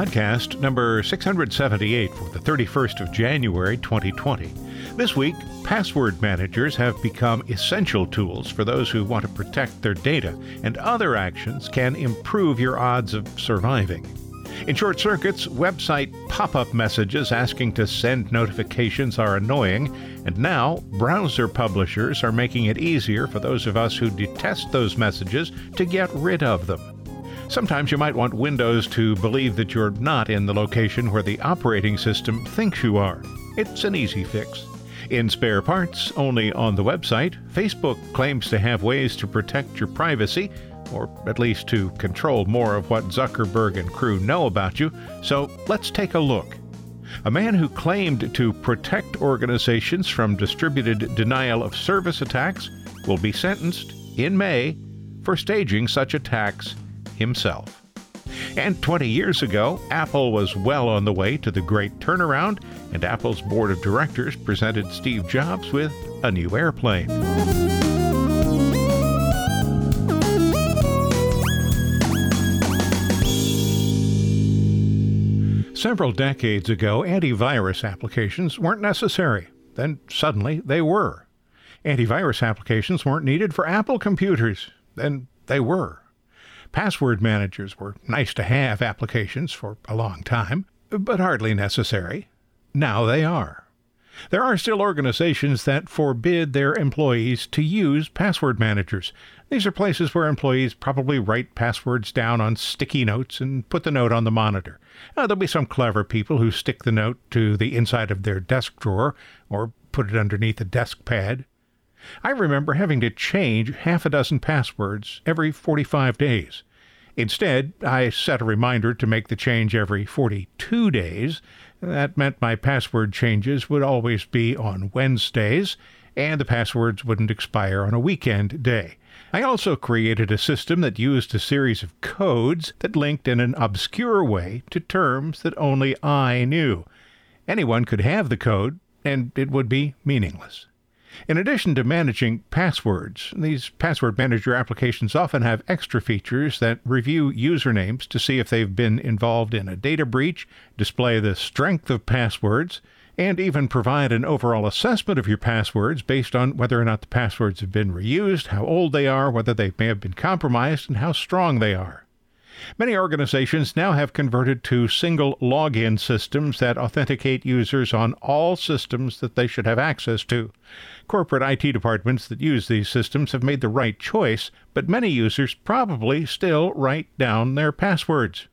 Podcast number 678 for the 31st of January 2020. This week, password managers have become essential tools for those who want to protect their data, and other actions can improve your odds of surviving. In short circuits, website pop up messages asking to send notifications are annoying, and now browser publishers are making it easier for those of us who detest those messages to get rid of them. Sometimes you might want Windows to believe that you're not in the location where the operating system thinks you are. It's an easy fix. In spare parts, only on the website, Facebook claims to have ways to protect your privacy, or at least to control more of what Zuckerberg and crew know about you, so let's take a look. A man who claimed to protect organizations from distributed denial of service attacks will be sentenced in May for staging such attacks himself. And 20 years ago, Apple was well on the way to the great turnaround, and Apple's board of directors presented Steve Jobs with a new airplane. Several decades ago, antivirus applications weren't necessary. Then suddenly they were. Antivirus applications weren't needed for Apple computers. Then they were. Password managers were nice to have applications for a long time, but hardly necessary. Now they are. There are still organizations that forbid their employees to use password managers. These are places where employees probably write passwords down on sticky notes and put the note on the monitor. Uh, there'll be some clever people who stick the note to the inside of their desk drawer or put it underneath a desk pad. I remember having to change half a dozen passwords every 45 days. Instead, I set a reminder to make the change every 42 days. That meant my password changes would always be on Wednesdays, and the passwords wouldn't expire on a weekend day. I also created a system that used a series of codes that linked in an obscure way to terms that only I knew. Anyone could have the code, and it would be meaningless. In addition to managing passwords, these password manager applications often have extra features that review usernames to see if they've been involved in a data breach, display the strength of passwords, and even provide an overall assessment of your passwords based on whether or not the passwords have been reused, how old they are, whether they may have been compromised, and how strong they are. Many organizations now have converted to single login systems that authenticate users on all systems that they should have access to. Corporate IT departments that use these systems have made the right choice, but many users probably still write down their passwords.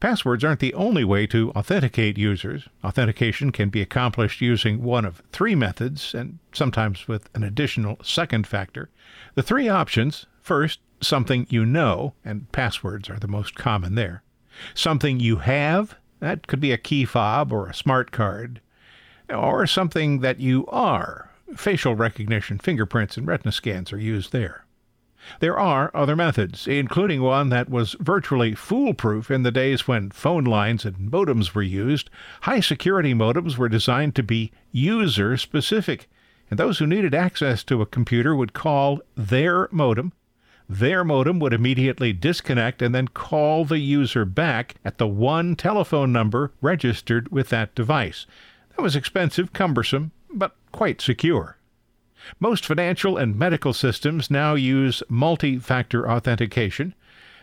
Passwords aren't the only way to authenticate users. Authentication can be accomplished using one of three methods, and sometimes with an additional second factor. The three options first, something you know, and passwords are the most common there. Something you have, that could be a key fob or a smart card. Or something that you are. Facial recognition, fingerprints, and retina scans are used there. There are other methods, including one that was virtually foolproof in the days when phone lines and modems were used. High security modems were designed to be user specific, and those who needed access to a computer would call their modem their modem would immediately disconnect and then call the user back at the one telephone number registered with that device. That was expensive, cumbersome, but quite secure. Most financial and medical systems now use multi factor authentication.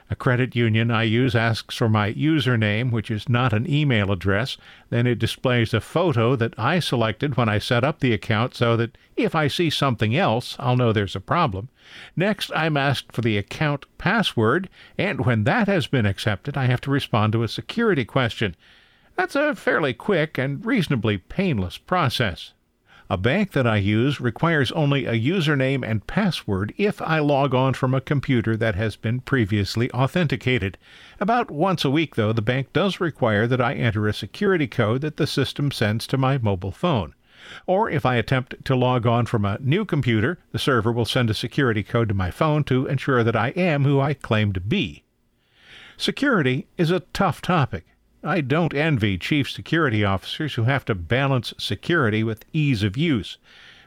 A credit union I use asks for my username, which is not an email address. Then it displays a photo that I selected when I set up the account so that if I see something else, I'll know there's a problem. Next, I'm asked for the account password, and when that has been accepted, I have to respond to a security question. That's a fairly quick and reasonably painless process. A bank that I use requires only a username and password if I log on from a computer that has been previously authenticated. About once a week, though, the bank does require that I enter a security code that the system sends to my mobile phone. Or if I attempt to log on from a new computer, the server will send a security code to my phone to ensure that I am who I claim to be. Security is a tough topic. I don't envy chief security officers who have to balance security with ease of use.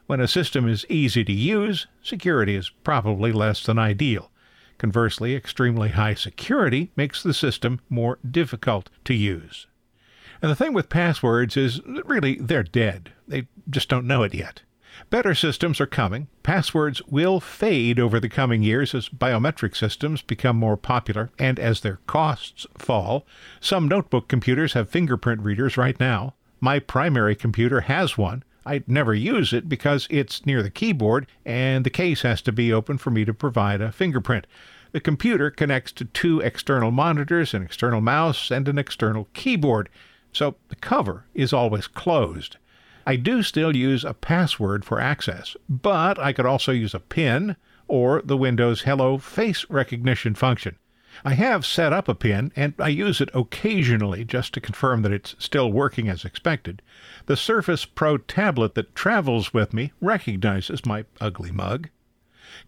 When a system is easy to use, security is probably less than ideal. Conversely, extremely high security makes the system more difficult to use. And the thing with passwords is really they're dead. They just don't know it yet. Better systems are coming. Passwords will fade over the coming years as biometric systems become more popular and as their costs fall. Some notebook computers have fingerprint readers right now. My primary computer has one. I never use it because it's near the keyboard and the case has to be open for me to provide a fingerprint. The computer connects to two external monitors, an external mouse, and an external keyboard, so the cover is always closed. I do still use a password for access, but I could also use a PIN or the Windows Hello face recognition function. I have set up a PIN and I use it occasionally just to confirm that it's still working as expected. The Surface Pro tablet that travels with me recognizes my ugly mug.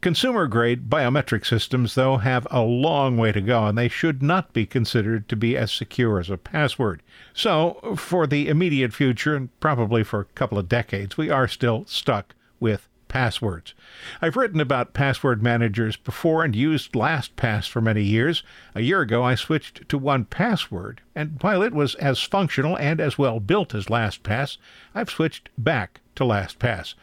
Consumer grade biometric systems, though, have a long way to go, and they should not be considered to be as secure as a password. So, for the immediate future, and probably for a couple of decades, we are still stuck with passwords. I've written about password managers before and used LastPass for many years. A year ago, I switched to 1Password, and while it was as functional and as well built as LastPass, I've switched back to LastPass.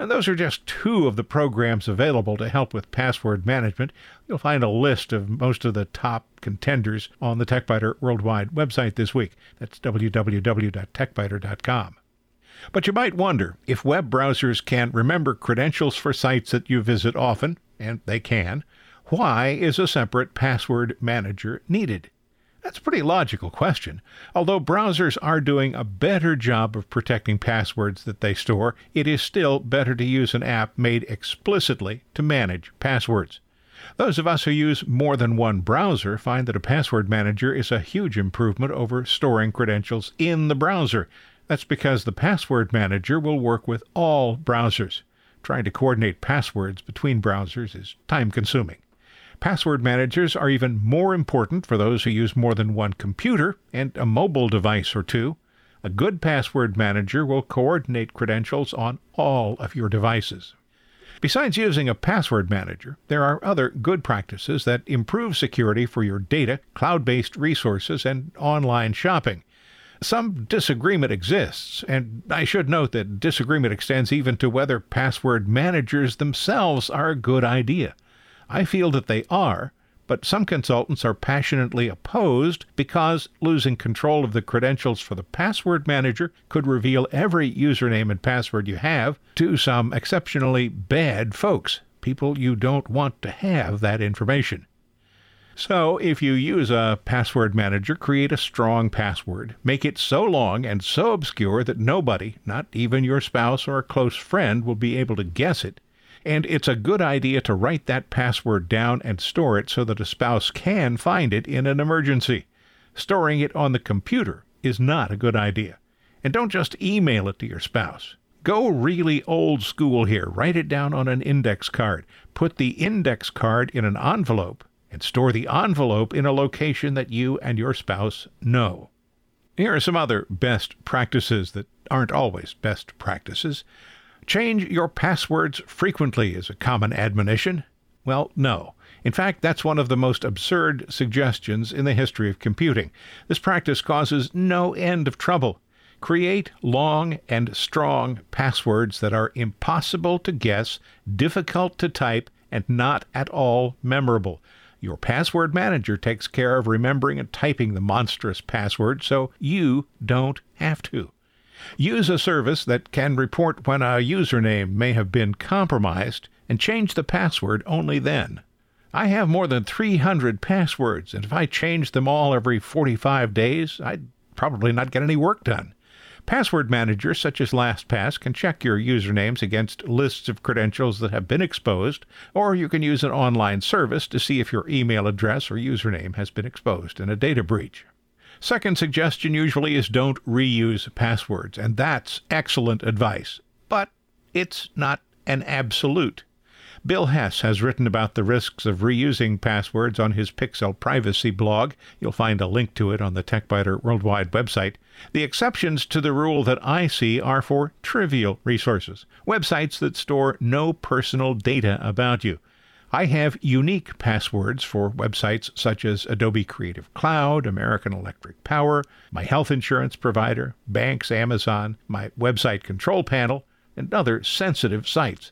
And those are just two of the programs available to help with password management. You'll find a list of most of the top contenders on the TechByter Worldwide website this week. That's www.techbyter.com. But you might wonder if web browsers can remember credentials for sites that you visit often, and they can, why is a separate password manager needed? That's a pretty logical question. Although browsers are doing a better job of protecting passwords that they store, it is still better to use an app made explicitly to manage passwords. Those of us who use more than one browser find that a password manager is a huge improvement over storing credentials in the browser, that's because the password manager will work with all browsers. Trying to coordinate passwords between browsers is time consuming. Password managers are even more important for those who use more than one computer and a mobile device or two. A good password manager will coordinate credentials on all of your devices. Besides using a password manager, there are other good practices that improve security for your data, cloud based resources, and online shopping. Some disagreement exists, and I should note that disagreement extends even to whether password managers themselves are a good idea. I feel that they are, but some consultants are passionately opposed because losing control of the credentials for the password manager could reveal every username and password you have to some exceptionally bad folks, people you don't want to have that information. So, if you use a password manager, create a strong password. Make it so long and so obscure that nobody, not even your spouse or a close friend, will be able to guess it. And it's a good idea to write that password down and store it so that a spouse can find it in an emergency. Storing it on the computer is not a good idea. And don't just email it to your spouse. Go really old school here. Write it down on an index card. Put the index card in an envelope and store the envelope in a location that you and your spouse know. Here are some other best practices that aren't always best practices. Change your passwords frequently is a common admonition. Well, no. In fact, that's one of the most absurd suggestions in the history of computing. This practice causes no end of trouble. Create long and strong passwords that are impossible to guess, difficult to type, and not at all memorable. Your password manager takes care of remembering and typing the monstrous password, so you don't have to. Use a service that can report when a username may have been compromised and change the password only then. I have more than 300 passwords, and if I changed them all every 45 days, I'd probably not get any work done. Password managers such as LastPass can check your usernames against lists of credentials that have been exposed, or you can use an online service to see if your email address or username has been exposed in a data breach. Second suggestion usually is don't reuse passwords, and that's excellent advice. But it's not an absolute. Bill Hess has written about the risks of reusing passwords on his Pixel Privacy blog. You'll find a link to it on the TechByter Worldwide website. The exceptions to the rule that I see are for trivial resources, websites that store no personal data about you. I have unique passwords for websites such as Adobe Creative Cloud, American Electric Power, my health insurance provider, banks, Amazon, my website control panel, and other sensitive sites.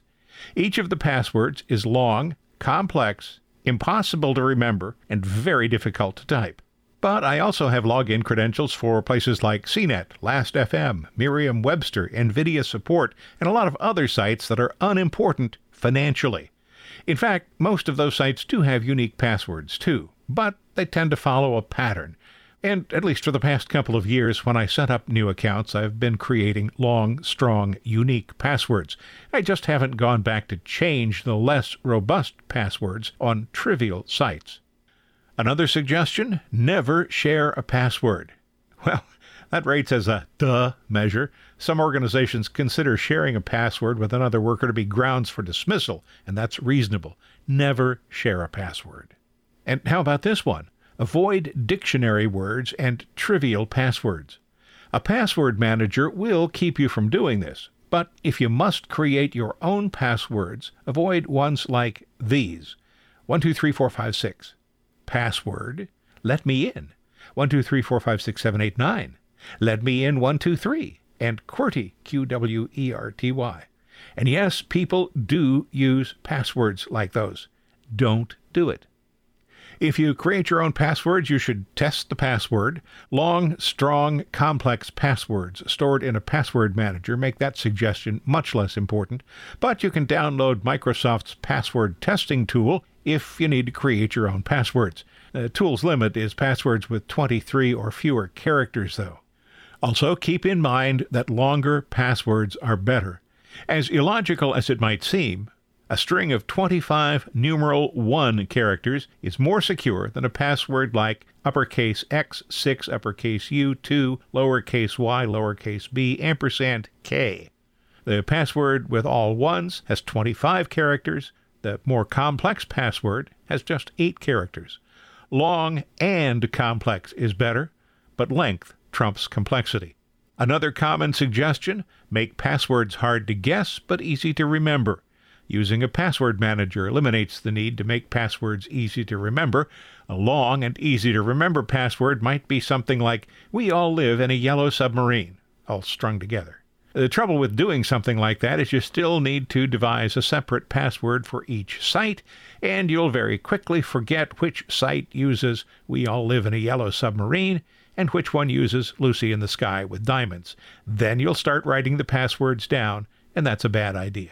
Each of the passwords is long, complex, impossible to remember, and very difficult to type. But I also have login credentials for places like CNET, Last.fm, Merriam Webster, NVIDIA Support, and a lot of other sites that are unimportant financially. In fact, most of those sites do have unique passwords too, but they tend to follow a pattern. And at least for the past couple of years, when I set up new accounts, I've been creating long, strong, unique passwords. I just haven't gone back to change the less robust passwords on trivial sites. Another suggestion never share a password. Well, that rates as a duh measure. Some organizations consider sharing a password with another worker to be grounds for dismissal, and that's reasonable. Never share a password. And how about this one? Avoid dictionary words and trivial passwords. A password manager will keep you from doing this, but if you must create your own passwords, avoid ones like these 123456. Password, let me in. 123456789. Let me in 123. And QWERTY, Q W E R T Y. And yes, people do use passwords like those. Don't do it. If you create your own passwords, you should test the password. Long, strong, complex passwords stored in a password manager make that suggestion much less important, but you can download Microsoft's password testing tool if you need to create your own passwords. The tool's limit is passwords with 23 or fewer characters, though. Also, keep in mind that longer passwords are better. As illogical as it might seem, a string of 25 numeral 1 characters is more secure than a password like uppercase X, 6, uppercase U, 2, lowercase y, lowercase b, ampersand k. The password with all ones has 25 characters. The more complex password has just 8 characters. Long and complex is better, but length trumps complexity. Another common suggestion make passwords hard to guess but easy to remember. Using a password manager eliminates the need to make passwords easy to remember. A long and easy to remember password might be something like, We all live in a yellow submarine, all strung together. The trouble with doing something like that is you still need to devise a separate password for each site, and you'll very quickly forget which site uses We all live in a yellow submarine and which one uses Lucy in the sky with diamonds. Then you'll start writing the passwords down, and that's a bad idea.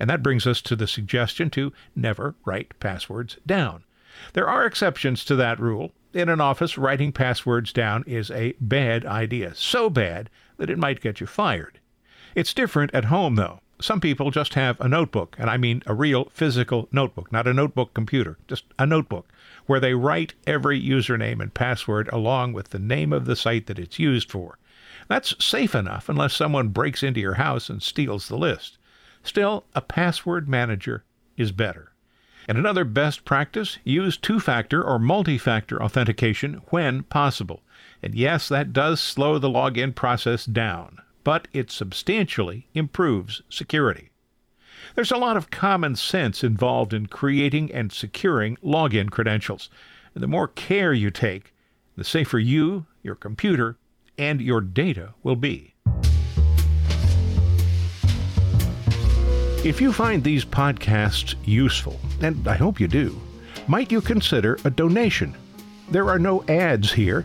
And that brings us to the suggestion to never write passwords down. There are exceptions to that rule. In an office, writing passwords down is a bad idea, so bad that it might get you fired. It's different at home, though. Some people just have a notebook, and I mean a real physical notebook, not a notebook computer, just a notebook, where they write every username and password along with the name of the site that it's used for. That's safe enough unless someone breaks into your house and steals the list. Still, a password manager is better. And another best practice use two factor or multi factor authentication when possible. And yes, that does slow the login process down, but it substantially improves security. There's a lot of common sense involved in creating and securing login credentials. The more care you take, the safer you, your computer, and your data will be. If you find these podcasts useful, and I hope you do, might you consider a donation? There are no ads here,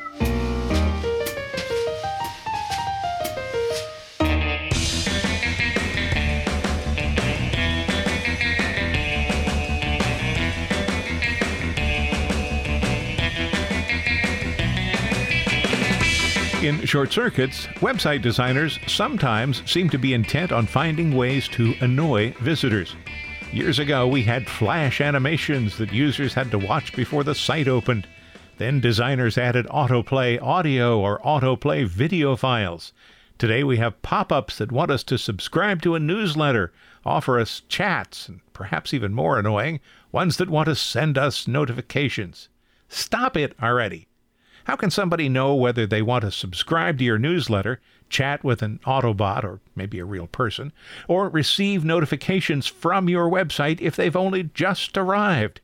In short circuits, website designers sometimes seem to be intent on finding ways to annoy visitors. Years ago, we had flash animations that users had to watch before the site opened. Then designers added autoplay audio or autoplay video files. Today we have pop ups that want us to subscribe to a newsletter, offer us chats, and perhaps even more annoying, ones that want to send us notifications. Stop it already. How can somebody know whether they want to subscribe to your newsletter, chat with an Autobot or maybe a real person, or receive notifications from your website if they've only just arrived?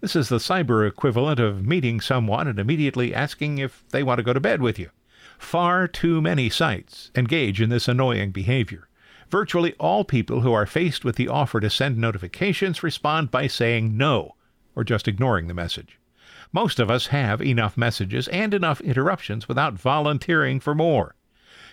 This is the cyber equivalent of meeting someone and immediately asking if they want to go to bed with you. Far too many sites engage in this annoying behavior. Virtually all people who are faced with the offer to send notifications respond by saying no, or just ignoring the message. Most of us have enough messages and enough interruptions without volunteering for more.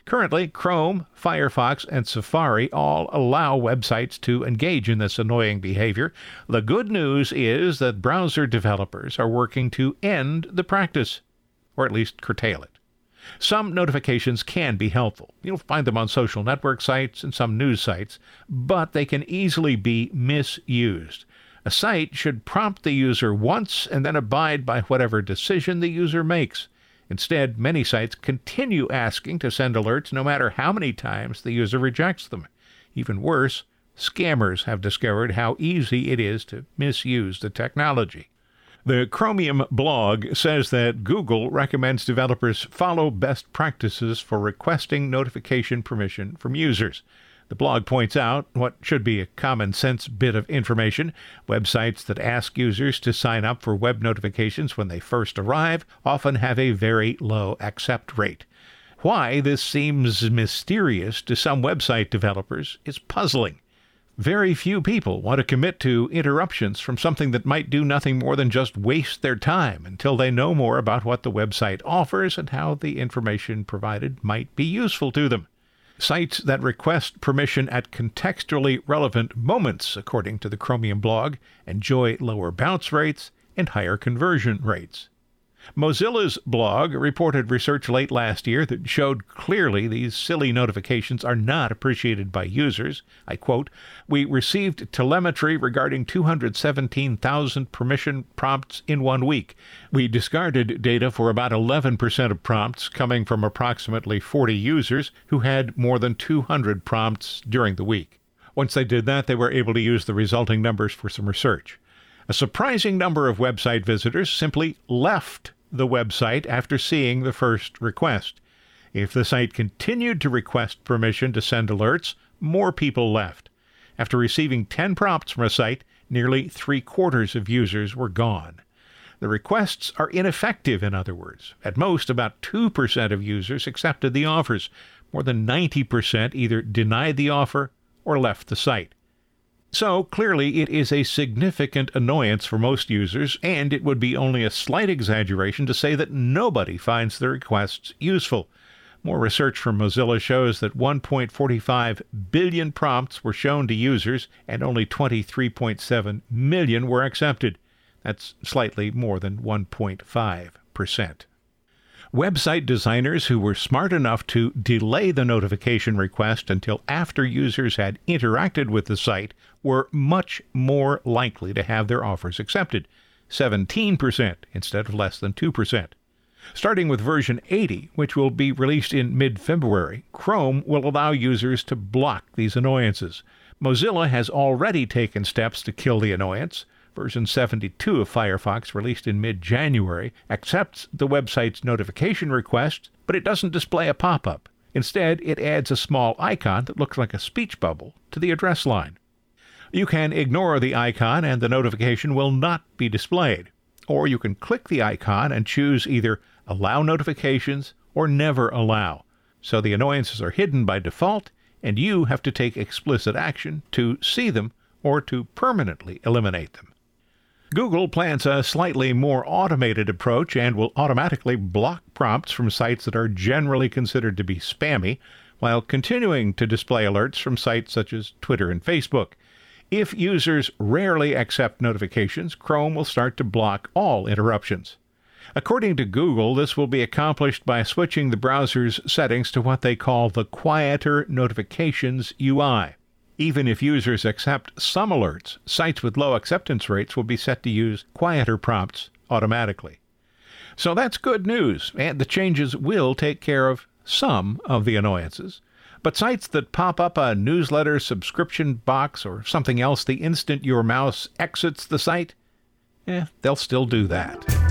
Currently, Chrome, Firefox, and Safari all allow websites to engage in this annoying behavior. The good news is that browser developers are working to end the practice, or at least curtail it. Some notifications can be helpful. You'll find them on social network sites and some news sites, but they can easily be misused. A site should prompt the user once and then abide by whatever decision the user makes. Instead, many sites continue asking to send alerts no matter how many times the user rejects them. Even worse, scammers have discovered how easy it is to misuse the technology. The Chromium blog says that Google recommends developers follow best practices for requesting notification permission from users. The blog points out what should be a common sense bit of information. Websites that ask users to sign up for web notifications when they first arrive often have a very low accept rate. Why this seems mysterious to some website developers is puzzling. Very few people want to commit to interruptions from something that might do nothing more than just waste their time until they know more about what the website offers and how the information provided might be useful to them. Sites that request permission at contextually relevant moments, according to the Chromium blog, enjoy lower bounce rates and higher conversion rates. Mozilla's blog reported research late last year that showed clearly these silly notifications are not appreciated by users. I quote, We received telemetry regarding 217,000 permission prompts in one week. We discarded data for about 11% of prompts coming from approximately 40 users who had more than 200 prompts during the week. Once they did that, they were able to use the resulting numbers for some research. A surprising number of website visitors simply left the website after seeing the first request. If the site continued to request permission to send alerts, more people left. After receiving 10 prompts from a site, nearly three quarters of users were gone. The requests are ineffective, in other words. At most, about 2% of users accepted the offers. More than 90% either denied the offer or left the site. So clearly, it is a significant annoyance for most users, and it would be only a slight exaggeration to say that nobody finds the requests useful. More research from Mozilla shows that 1.45 billion prompts were shown to users, and only 23.7 million were accepted. That's slightly more than 1.5 percent. Website designers who were smart enough to delay the notification request until after users had interacted with the site were much more likely to have their offers accepted 17% instead of less than 2%. Starting with version 80, which will be released in mid February, Chrome will allow users to block these annoyances. Mozilla has already taken steps to kill the annoyance. Version 72 of Firefox, released in mid January, accepts the website's notification request, but it doesn't display a pop up. Instead, it adds a small icon that looks like a speech bubble to the address line. You can ignore the icon and the notification will not be displayed. Or you can click the icon and choose either Allow Notifications or Never Allow. So the annoyances are hidden by default, and you have to take explicit action to see them or to permanently eliminate them. Google plans a slightly more automated approach and will automatically block prompts from sites that are generally considered to be spammy, while continuing to display alerts from sites such as Twitter and Facebook. If users rarely accept notifications, Chrome will start to block all interruptions. According to Google, this will be accomplished by switching the browser's settings to what they call the Quieter Notifications UI. Even if users accept some alerts, sites with low acceptance rates will be set to use quieter prompts automatically. So that's good news, and the changes will take care of some of the annoyances. But sites that pop up a newsletter subscription box or something else the instant your mouse exits the site, eh, they'll still do that.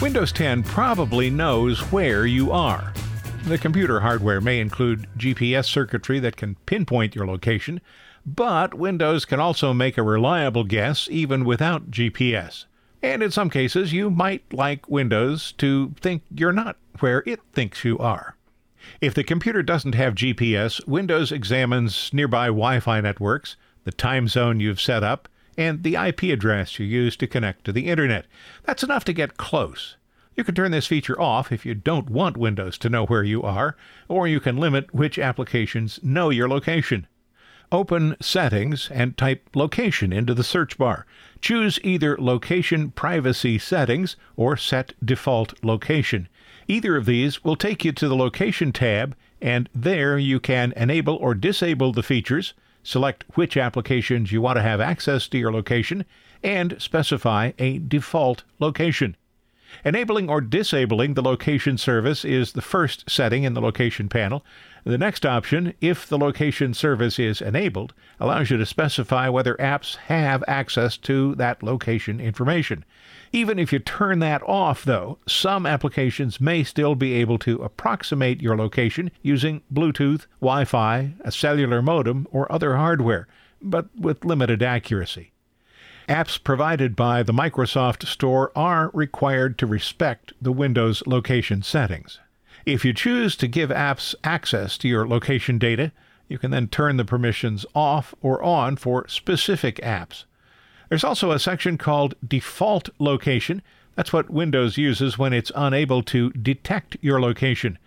Windows 10 probably knows where you are. The computer hardware may include GPS circuitry that can pinpoint your location, but Windows can also make a reliable guess even without GPS. And in some cases, you might like Windows to think you're not where it thinks you are. If the computer doesn't have GPS, Windows examines nearby Wi Fi networks, the time zone you've set up, and the IP address you use to connect to the Internet. That's enough to get close. You can turn this feature off if you don't want Windows to know where you are, or you can limit which applications know your location. Open Settings and type Location into the search bar. Choose either Location Privacy Settings or Set Default Location. Either of these will take you to the Location tab, and there you can enable or disable the features, select which applications you want to have access to your location, and specify a default location. Enabling or disabling the location service is the first setting in the location panel. The next option, if the location service is enabled, allows you to specify whether apps have access to that location information. Even if you turn that off, though, some applications may still be able to approximate your location using Bluetooth, Wi Fi, a cellular modem, or other hardware, but with limited accuracy. Apps provided by the Microsoft Store are required to respect the Windows location settings. If you choose to give apps access to your location data, you can then turn the permissions off or on for specific apps. There's also a section called Default Location. That's what Windows uses when it's unable to detect your location.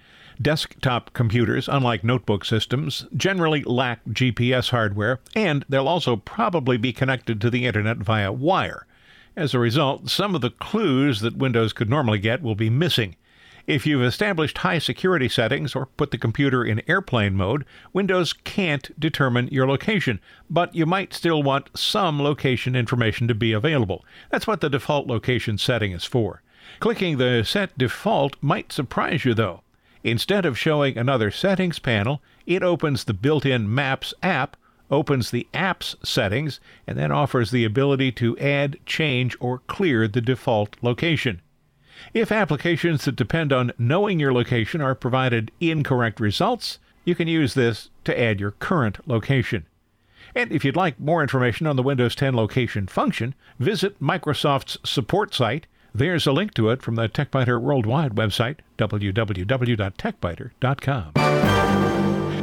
Desktop computers, unlike notebook systems, generally lack GPS hardware, and they'll also probably be connected to the Internet via wire. As a result, some of the clues that Windows could normally get will be missing. If you've established high security settings or put the computer in airplane mode, Windows can't determine your location, but you might still want some location information to be available. That's what the default location setting is for. Clicking the Set Default might surprise you, though. Instead of showing another settings panel, it opens the built in Maps app, opens the Apps settings, and then offers the ability to add, change, or clear the default location. If applications that depend on knowing your location are provided incorrect results, you can use this to add your current location. And if you'd like more information on the Windows 10 location function, visit Microsoft's support site there's a link to it from the TechByter Worldwide website, www.techbyter.com.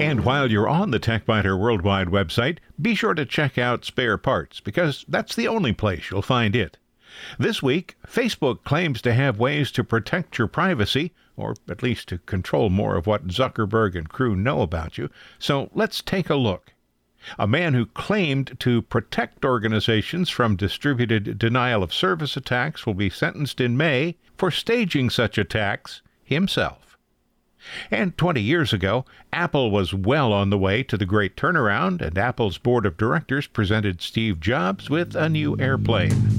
And while you're on the TechByter Worldwide website, be sure to check out spare parts because that's the only place you'll find it. This week, Facebook claims to have ways to protect your privacy, or at least to control more of what Zuckerberg and crew know about you. So let's take a look. A man who claimed to protect organizations from distributed denial of service attacks will be sentenced in May for staging such attacks himself. And 20 years ago, Apple was well on the way to the great turnaround, and Apple's board of directors presented Steve Jobs with a new airplane.